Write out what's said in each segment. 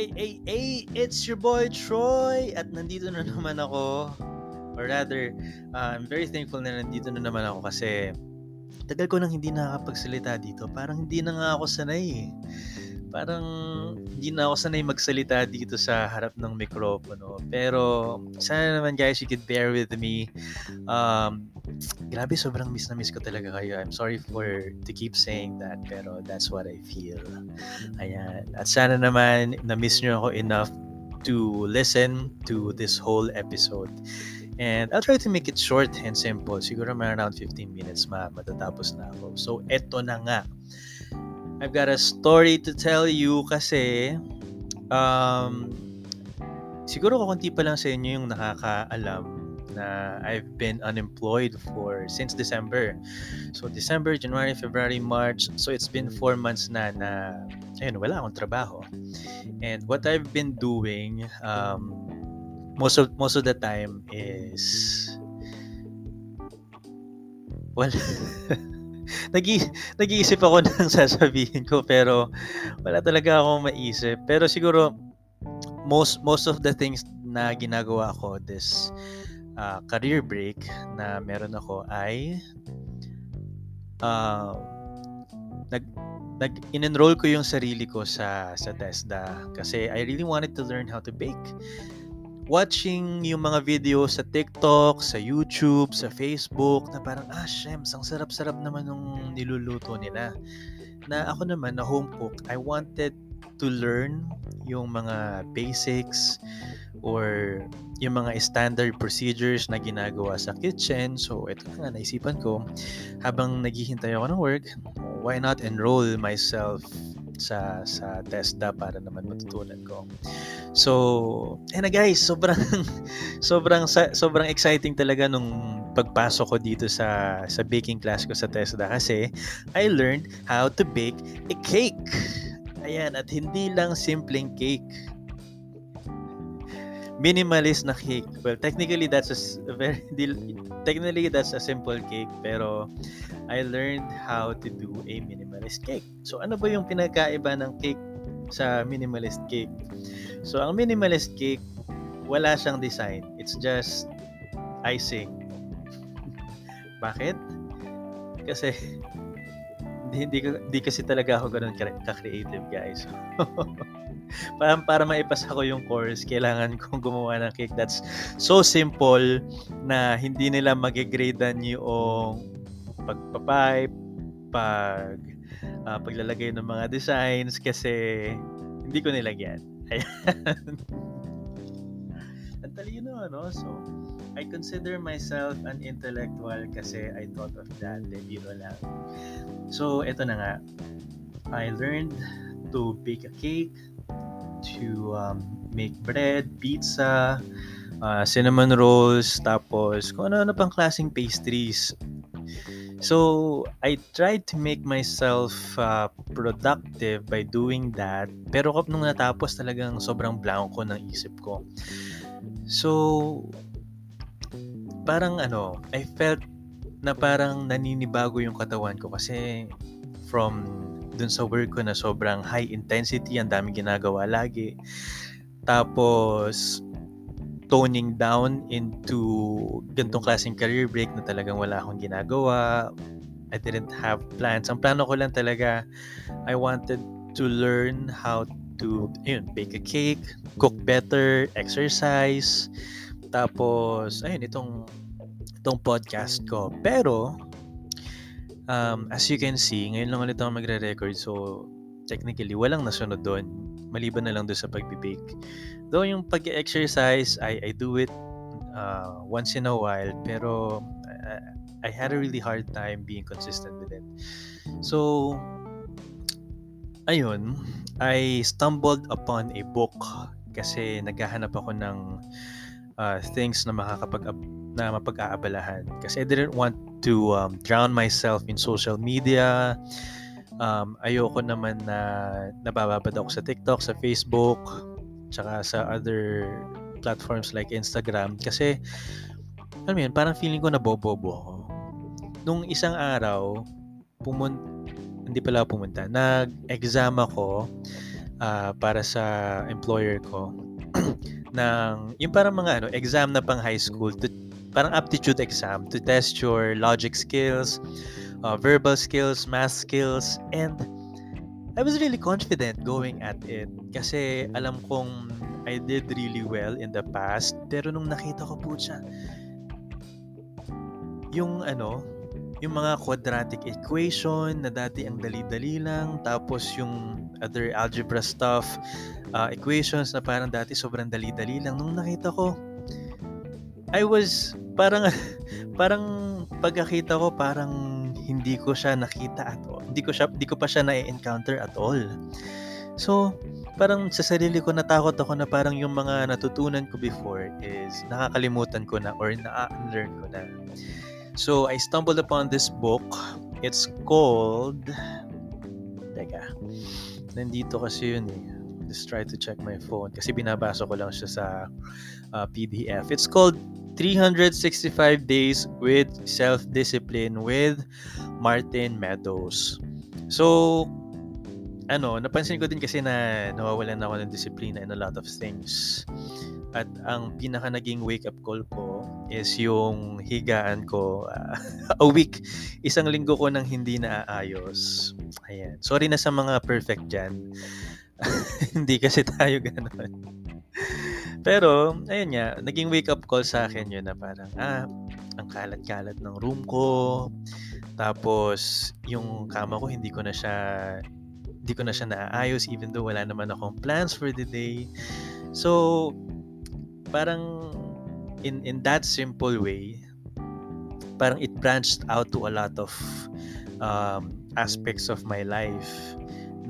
Hey, hey, hey, it's your boy Troy at nandito na naman ako or rather, uh, I'm very thankful na nandito na naman ako kasi tagal ko nang hindi nakakapagsalita dito. Parang hindi na nga ako sanay eh. Parang hindi na ako sanay magsalita dito sa harap ng mikropono. Pero sana naman guys, you could bear with me. Um, grabe, sobrang miss na miss ko talaga kayo. I'm sorry for to keep saying that, pero that's what I feel. Ayan. At sana naman na-miss nyo ako enough to listen to this whole episode. And I'll try to make it short and simple. Siguro mga around 15 minutes ma matatapos na ako. So, eto na nga. I've got a story to tell you kasi um, siguro kakunti pa lang sa inyo yung nakakaalam na I've been unemployed for since December. So December, January, February, March. So it's been four months na na ayun, wala akong trabaho. And what I've been doing um, most of most of the time is well nag nag-iisip ako ng sasabihin ko pero wala talaga akong maisip. Pero siguro most most of the things na ginagawa ko this uh, career break na meron ako ay uh, nag nag in-enroll ko yung sarili ko sa sa TESDA kasi I really wanted to learn how to bake watching yung mga video sa TikTok, sa YouTube, sa Facebook, na parang, ah, shems, ang sarap-sarap naman nung niluluto nila. Na ako naman, na home cook, I wanted to learn yung mga basics or yung mga standard procedures na ginagawa sa kitchen. So, ito nga, naisipan ko, habang naghihintay ako ng work, why not enroll myself sa sa TESDA para naman matutunan ko. So, and guys, sobrang sobrang sobrang exciting talaga nung pagpasok ko dito sa sa baking class ko sa TESDA kasi I learned how to bake a cake. Ayan, at hindi lang simpleng cake minimalist na cake. Well, technically that's a very technically that's a simple cake pero I learned how to do a minimalist cake. So ano ba yung pinagkaiba ng cake sa minimalist cake? So ang minimalist cake wala siyang design. It's just icing. Bakit? Kasi hindi, hindi, hindi kasi talaga ako ganun ka-creative guys. Para, para maipasa ko yung course, kailangan kong gumawa ng cake that's so simple na hindi nila magigradean yung pagpapipe, pag uh, paglalagay ng mga designs kasi hindi ko nilagyan. Ayan. Ang talino, ano? So, I consider myself an intellectual kasi I thought of that. Biro lang. So, ito na nga. I learned to bake a cake, to um, make bread, pizza, uh, cinnamon rolls, tapos kung ano-ano pang klaseng pastries. So, I tried to make myself uh, productive by doing that. Pero kap nung natapos talagang sobrang blanco ng isip ko. So, parang ano, I felt na parang naninibago yung katawan ko kasi from dun sa work ko na sobrang high intensity, ang daming ginagawa lagi. Tapos, toning down into gantong klaseng career break na talagang wala akong ginagawa. I didn't have plans. Ang plano ko lang talaga, I wanted to learn how to yun, bake a cake, cook better, exercise. Tapos, ayun, itong itong podcast ko. Pero, um, as you can see, ngayon lang ulit ako magre-record. So, technically, walang nasunod doon. Maliban na lang doon sa pag-bake. Though yung pag-exercise, I, I do it uh, once in a while. Pero, I, I had a really hard time being consistent with it. So, ayun, I stumbled upon a book kasi naghahanap ako ng uh, things na makakapag na mapag-aabalahan kasi I didn't want to um, drown myself in social media. Um, ayoko naman na nabababad ako sa TikTok, sa Facebook, tsaka sa other platforms like Instagram kasi alam mo yun, parang feeling ko na bobobo ako. Nung isang araw, pumun hindi pala pumunta, nag-exam ako uh, para sa employer ko ng yung parang mga ano exam na pang high school to, parang aptitude exam to test your logic skills, uh, verbal skills, math skills and I was really confident going at it kasi alam kong I did really well in the past pero nung nakita ko po siya yung ano yung mga quadratic equation na dati ang dali-dali lang tapos yung other algebra stuff uh, equations na parang dati sobrang dali-dali lang nung nakita ko I was parang parang pagkakita ko parang hindi ko siya nakita at all. Hindi ko siya hindi ko pa siya na-encounter at all. So, parang sa sarili ko natakot ako na parang yung mga natutunan ko before is nakakalimutan ko na or na-unlearn ko na. So, I stumbled upon this book. It's called Teka. Nandito kasi yun eh. Just try to check my phone kasi binabasa ko lang siya sa uh, PDF. It's called 365 Days with Self-Discipline with Martin Meadows. So, ano, napansin ko din kasi na nawawalan ako ng disiplina in a lot of things. At ang pinaka naging wake-up call ko is yung higaan ko uh, a week. Isang linggo ko nang hindi naaayos. Ayan. Sorry na sa mga perfect dyan. hindi kasi tayo ganun. Pero, ayun nga, naging wake-up call sa akin yun na parang, ah, ang kalat-kalat ng room ko. Tapos, yung kama ko, hindi ko na siya, hindi ko na siya naaayos even though wala naman akong plans for the day. So, parang in in that simple way, parang it branched out to a lot of um, aspects of my life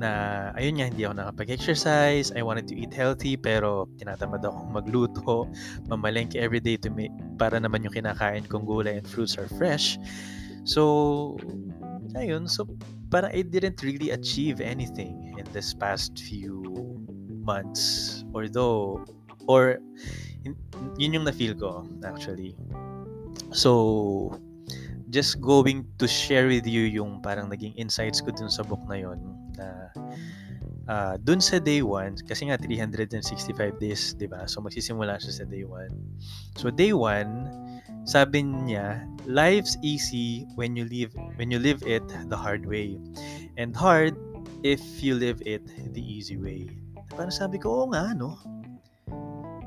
na ayun nga hindi ako nakapag-exercise, I wanted to eat healthy pero tinatamad akong magluto, mamalengke everyday to me para naman yung kinakain kong gulay and fruits are fresh. So ayun, so parang I didn't really achieve anything in this past few months although or yun yung na-feel ko actually. So just going to share with you yung parang naging insights ko dun sa book na yon na uh, dun sa day 1, kasi nga 365 days, di ba? So magsisimula siya sa day 1. So day 1, sabi niya, life's easy when you live when you live it the hard way. And hard if you live it the easy way. Parang sabi ko, oo nga, no?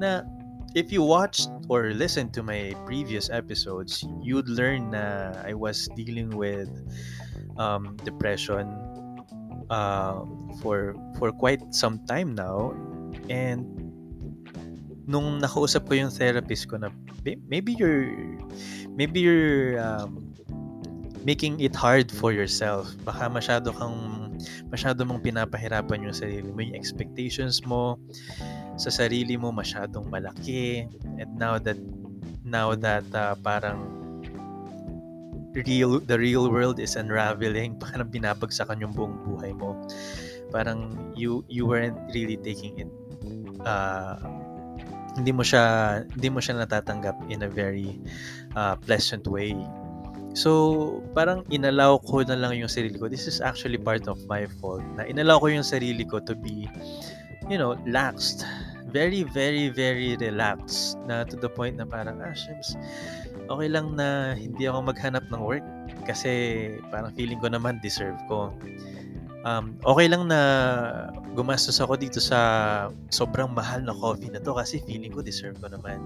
Na if you watched or listened to my previous episodes, you'd learn na I was dealing with um, depression uh, for for quite some time now. And nung nakausap ko yung therapist ko na maybe you're maybe you're um, making it hard for yourself. Baka masyado kang masyado mong pinapahirapan yung sarili mo yung expectations mo sa sarili mo masyadong malaki. And now that now that uh, parang real the real world is unraveling parang binabagsakan yung buong buhay mo. Parang you you weren't really taking it uh, hindi mo siya hindi mo siya natatanggap in a very uh, pleasant way. So parang inalaw ko na lang yung sarili ko. This is actually part of my fault na inalaw ko yung sarili ko to be you know laxed very very very relaxed na to the point na parang ah shims okay lang na hindi ako maghanap ng work kasi parang feeling ko naman deserve ko. Um, okay lang na gumastos ako dito sa sobrang mahal na coffee na to kasi feeling ko deserve ko naman.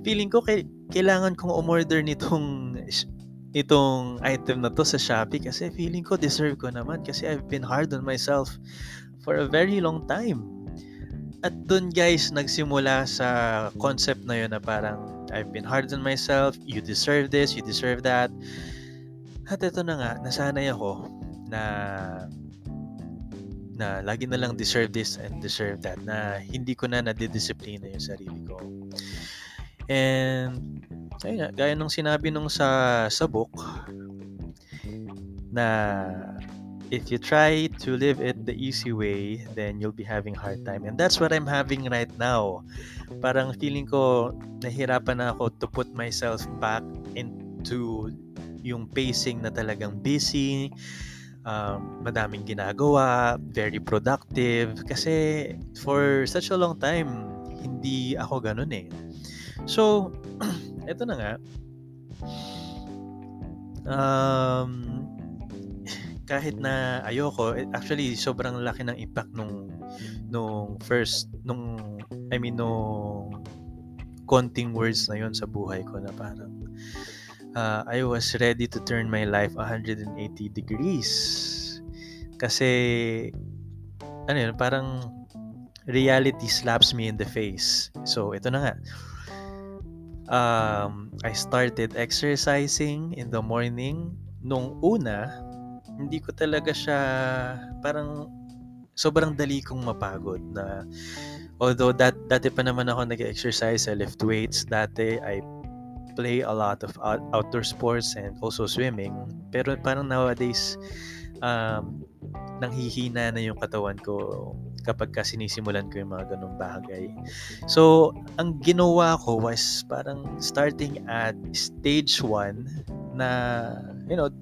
Feeling ko kailangan kong umorder nitong itong item na to sa Shopee kasi feeling ko deserve ko naman kasi I've been hard on myself for a very long time. At dun guys, nagsimula sa concept na yun na parang I've been hard on myself, you deserve this, you deserve that. At ito na nga, nasanay ako na na lagi na lang deserve this and deserve that na hindi ko na nadidisiplina yung sarili ko. And ayun nga, gaya nung sinabi nung sa sa book na if you try to live it the easy way, then you'll be having hard time. And that's what I'm having right now. Parang feeling ko nahirapan na ako to put myself back into yung pacing na talagang busy, um, madaming ginagawa, very productive. Kasi for such a long time, hindi ako ganun eh. So, eto na nga. Um, kahit na ayoko, eh, actually sobrang laki ng impact nung nung first nung I mean nung konting words na yon sa buhay ko na parang uh, I was ready to turn my life 180 degrees. Kasi ano yun, parang reality slaps me in the face. So ito na nga. Um, I started exercising in the morning. Nung una, hindi ko talaga siya parang sobrang dali kong mapagod na although that dati pa naman ako nag-exercise, I lift weights, dati I play a lot of out- outdoor sports and also swimming. Pero parang nowadays um, nanghihina na yung katawan ko kapag ka sinisimulan ko yung mga ganong bagay. So, ang ginawa ko was parang starting at stage 1 na, you know,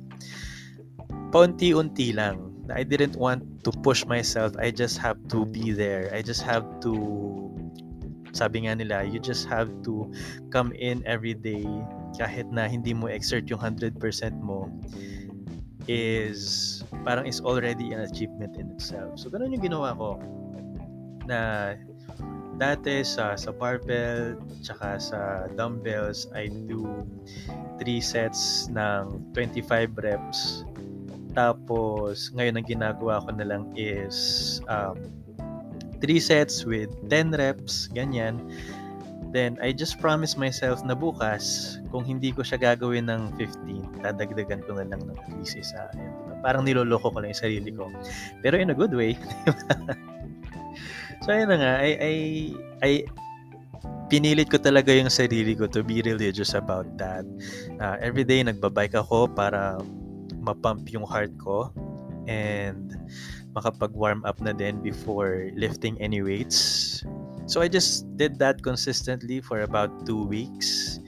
paunti-unti lang. I didn't want to push myself. I just have to be there. I just have to sabi nga nila, you just have to come in every day kahit na hindi mo exert yung 100% mo is parang is already an achievement in itself. So ganun yung ginawa ko na dati sa sa barbell tsaka sa dumbbells I do 3 sets ng 25 reps tapos, ngayon ang ginagawa ko na lang is um, 3 sets with 10 reps, ganyan. Then, I just promise myself na bukas, kung hindi ko siya gagawin ng 15, dadagdagan ko na lang ng at least isa. Diba? Parang niloloko ko lang yung sarili ko. Pero in a good way. so, ayun na nga. I, I, I, pinilit ko talaga yung sarili ko to be religious about that. Uh, every day, nagbabike ako para mapump yung heart ko and makapag-warm up na din before lifting any weights. So I just did that consistently for about two weeks.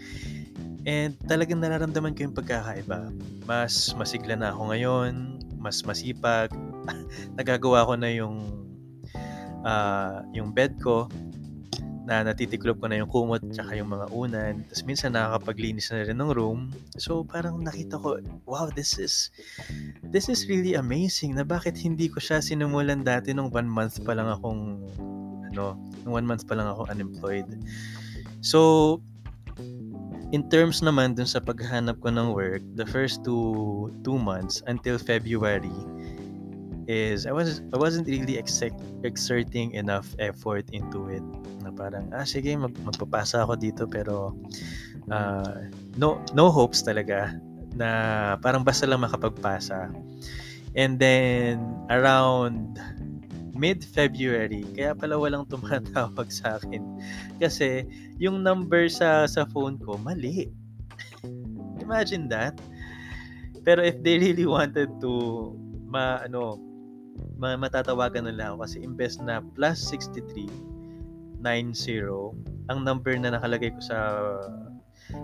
And talagang nararamdaman ko yung pagkakaiba. Mas masigla na ako ngayon, mas masipag. Nagagawa ko na yung uh, yung bed ko na natitiklop ko na yung kumot tsaka yung mga unan. Tapos minsan nakakapaglinis na rin ng room. So parang nakita ko, wow, this is this is really amazing na bakit hindi ko siya sinumulan dati nung one month pa lang akong ano, nung one month pa lang ako unemployed. So in terms naman dun sa paghahanap ko ng work, the first two two months until February is I was I wasn't really exec- exerting enough effort into it. Na parang ah sige mag, magpapasa ako dito pero uh, no no hopes talaga na parang basta lang makapagpasa. And then around mid-February kaya pala walang tumatawag sa akin. Kasi yung number sa sa phone ko mali. Imagine that. Pero if they really wanted to ma ano matatawagan nila ako kasi imbes na plus 63 90 ang number na nakalagay ko sa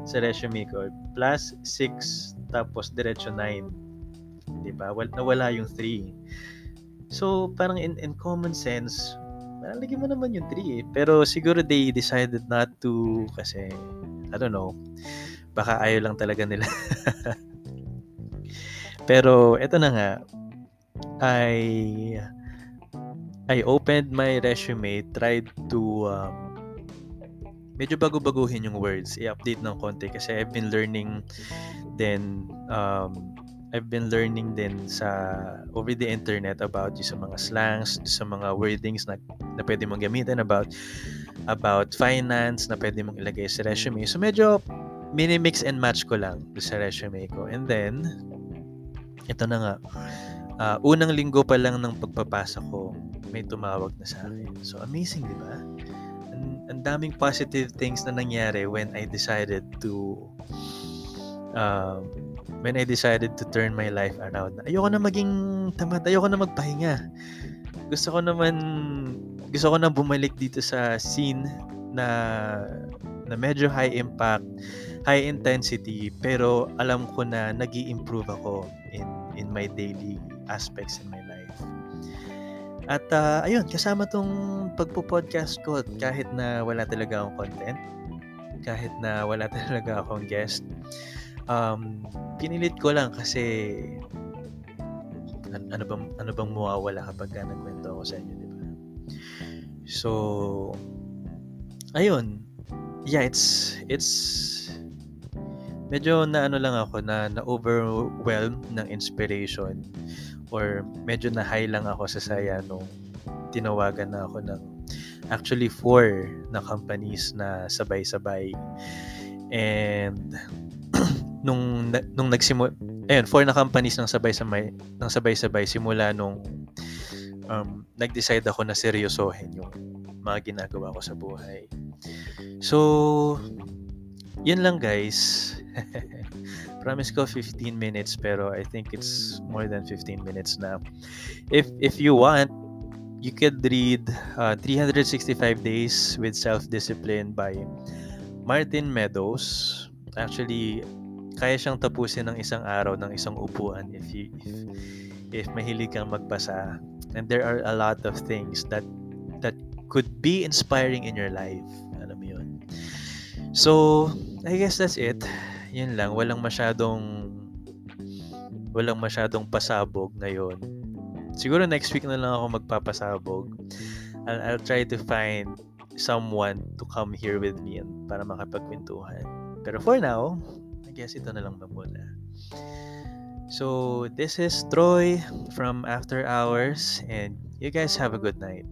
sa resume ko plus 6 tapos diretso 9 di ba Wal, nawala yung 3 so parang in, in common sense Nalagyan mo naman yung 3 eh. Pero siguro they decided not to kasi I don't know. Baka ayaw lang talaga nila. Pero eto na nga. I I opened my resume, tried to um, medyo bago-baguhin yung words, i-update ng konti kasi I've been learning then um, I've been learning din sa over the internet about yung sa mga slangs, sa mga wordings na, na pwede mong gamitin about about finance na pwede mong ilagay sa resume. So medyo mini mix and match ko lang sa resume ko. And then ito na nga uh, unang linggo pa lang ng pagpapasa ko, may tumawag na sa akin. So, amazing, di ba? Ang, ang daming positive things na nangyari when I decided to um, when I decided to turn my life around. Ayoko na maging tamad, ayoko na magpahinga. Gusto ko naman gusto ko na bumalik dito sa scene na na medyo high impact, high intensity, pero alam ko na nag improve ako in in my daily aspects in my life. At uh, ayun, kasama tong pagpo-podcast ko kahit na wala talaga akong content, kahit na wala talaga akong guest, um, pinilit ko lang kasi ano bang ano bang mawawala kapag ka nagkwento ako sa inyo, di ba? So ayun. Yeah, it's it's medyo na ano lang ako na na overwhelmed ng inspiration or medyo na high lang ako sa saya nung tinawagan na ako ng actually four na companies na sabay-sabay. And nung nung nagsimula ayun, four na companies nang sabay-sabay nang sabay-sabay simula nung um, nag-decide ako na seryosohin yung mga ginagawa ko sa buhay. So, yun lang guys. Promise ko 15 minutes pero I think it's more than 15 minutes na. If if you want, you could read uh, 365 Days with Self-Discipline by Martin Meadows. Actually, kaya siyang tapusin ng isang araw ng isang upuan if you, if if mahilig kang magbasa. And there are a lot of things that that could be inspiring in your life. Alam mo 'yun. So, I guess that's it yun lang, walang masyadong walang masyadong pasabog ngayon. Siguro next week na lang ako magpapasabog. I'll, I'll try to find someone to come here with me and para makapagkwentuhan. Pero for now, I guess ito na lang muna. So, this is Troy from After Hours and you guys have a good night.